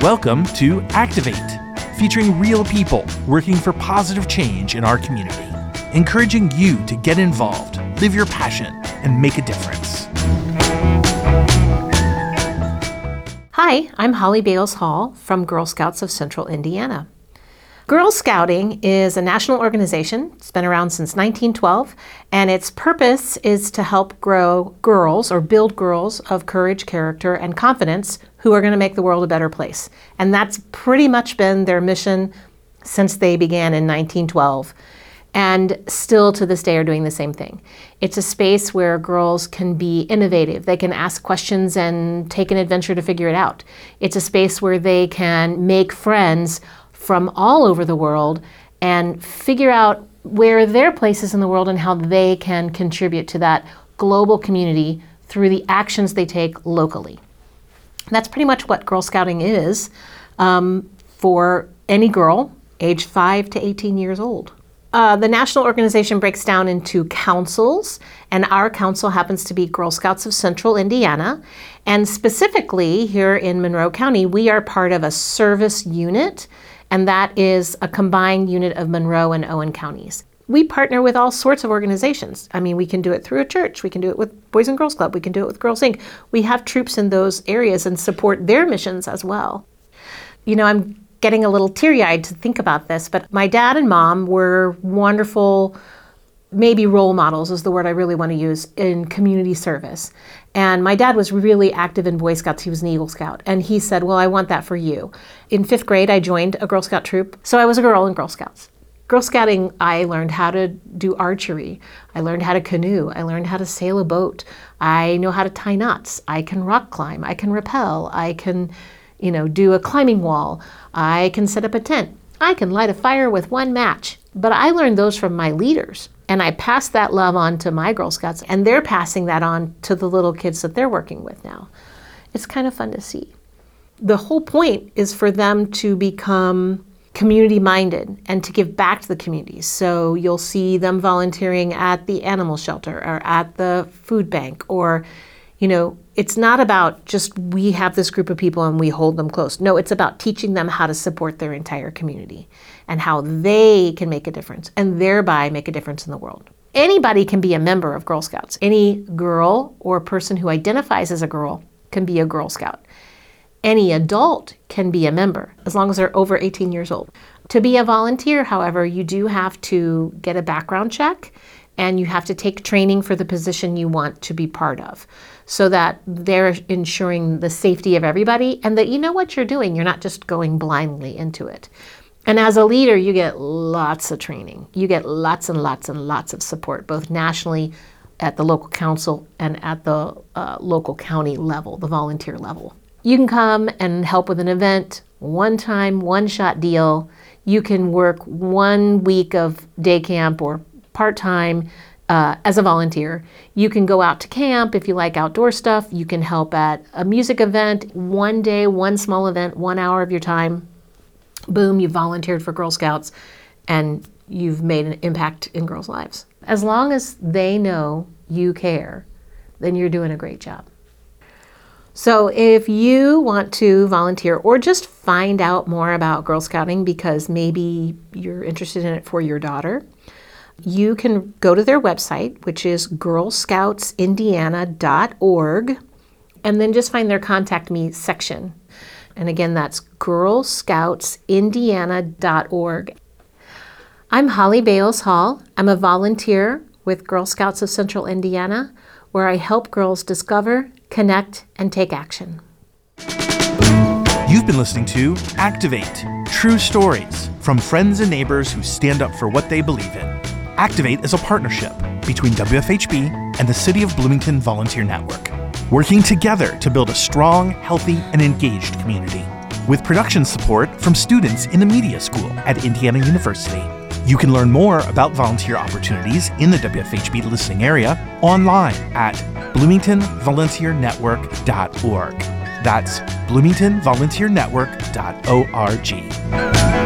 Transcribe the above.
Welcome to Activate, featuring real people working for positive change in our community, encouraging you to get involved, live your passion, and make a difference. Hi, I'm Holly Bales Hall from Girl Scouts of Central Indiana. Girl Scouting is a national organization. It's been around since 1912, and its purpose is to help grow girls or build girls of courage, character, and confidence who are going to make the world a better place. And that's pretty much been their mission since they began in 1912 and still to this day are doing the same thing. It's a space where girls can be innovative. They can ask questions and take an adventure to figure it out. It's a space where they can make friends from all over the world and figure out where their place is in the world and how they can contribute to that global community through the actions they take locally. That's pretty much what Girl Scouting is um, for any girl age 5 to 18 years old. Uh, the national organization breaks down into councils, and our council happens to be Girl Scouts of Central Indiana. And specifically, here in Monroe County, we are part of a service unit and that is a combined unit of Monroe and Owen counties. We partner with all sorts of organizations. I mean, we can do it through a church, we can do it with Boys and Girls Club, we can do it with Girls Inc. We have troops in those areas and support their missions as well. You know, I'm getting a little teary eyed to think about this, but my dad and mom were wonderful maybe role models is the word I really want to use in community service. And my dad was really active in Boy Scouts. He was an Eagle Scout. And he said, Well, I want that for you. In fifth grade, I joined a Girl Scout troop. So I was a girl in Girl Scouts. Girl Scouting, I learned how to do archery. I learned how to canoe. I learned how to sail a boat. I know how to tie knots. I can rock climb. I can rappel. I can, you know, do a climbing wall. I can set up a tent. I can light a fire with one match. But I learned those from my leaders. And I pass that love on to my Girl Scouts, and they're passing that on to the little kids that they're working with now. It's kind of fun to see. The whole point is for them to become community minded and to give back to the community. So you'll see them volunteering at the animal shelter or at the food bank or you know, it's not about just we have this group of people and we hold them close. No, it's about teaching them how to support their entire community and how they can make a difference and thereby make a difference in the world. Anybody can be a member of Girl Scouts. Any girl or person who identifies as a girl can be a Girl Scout. Any adult can be a member as long as they're over 18 years old. To be a volunteer, however, you do have to get a background check and you have to take training for the position you want to be part of so that they're ensuring the safety of everybody and that you know what you're doing. You're not just going blindly into it. And as a leader, you get lots of training. You get lots and lots and lots of support, both nationally at the local council and at the uh, local county level, the volunteer level. You can come and help with an event, one time, one shot deal. You can work one week of day camp or part time uh, as a volunteer. You can go out to camp if you like outdoor stuff. You can help at a music event, one day, one small event, one hour of your time. Boom, you volunteered for Girl Scouts and you've made an impact in girls' lives. As long as they know you care, then you're doing a great job. So, if you want to volunteer or just find out more about Girl Scouting because maybe you're interested in it for your daughter, you can go to their website, which is girlscoutsindiana.org, and then just find their contact me section. And again, that's girlscoutsindiana.org. I'm Holly Bales Hall. I'm a volunteer with Girl Scouts of Central Indiana, where I help girls discover, connect, and take action. You've been listening to Activate True Stories from friends and neighbors who stand up for what they believe in. Activate is a partnership between WFHB and the City of Bloomington Volunteer Network, working together to build a strong, healthy, and engaged community. With production support from students in the media school at Indiana University. You can learn more about volunteer opportunities in the WFHB listening area online at bloomingtonvolunteernetwork.org. That's bloomingtonvolunteernetwork.org.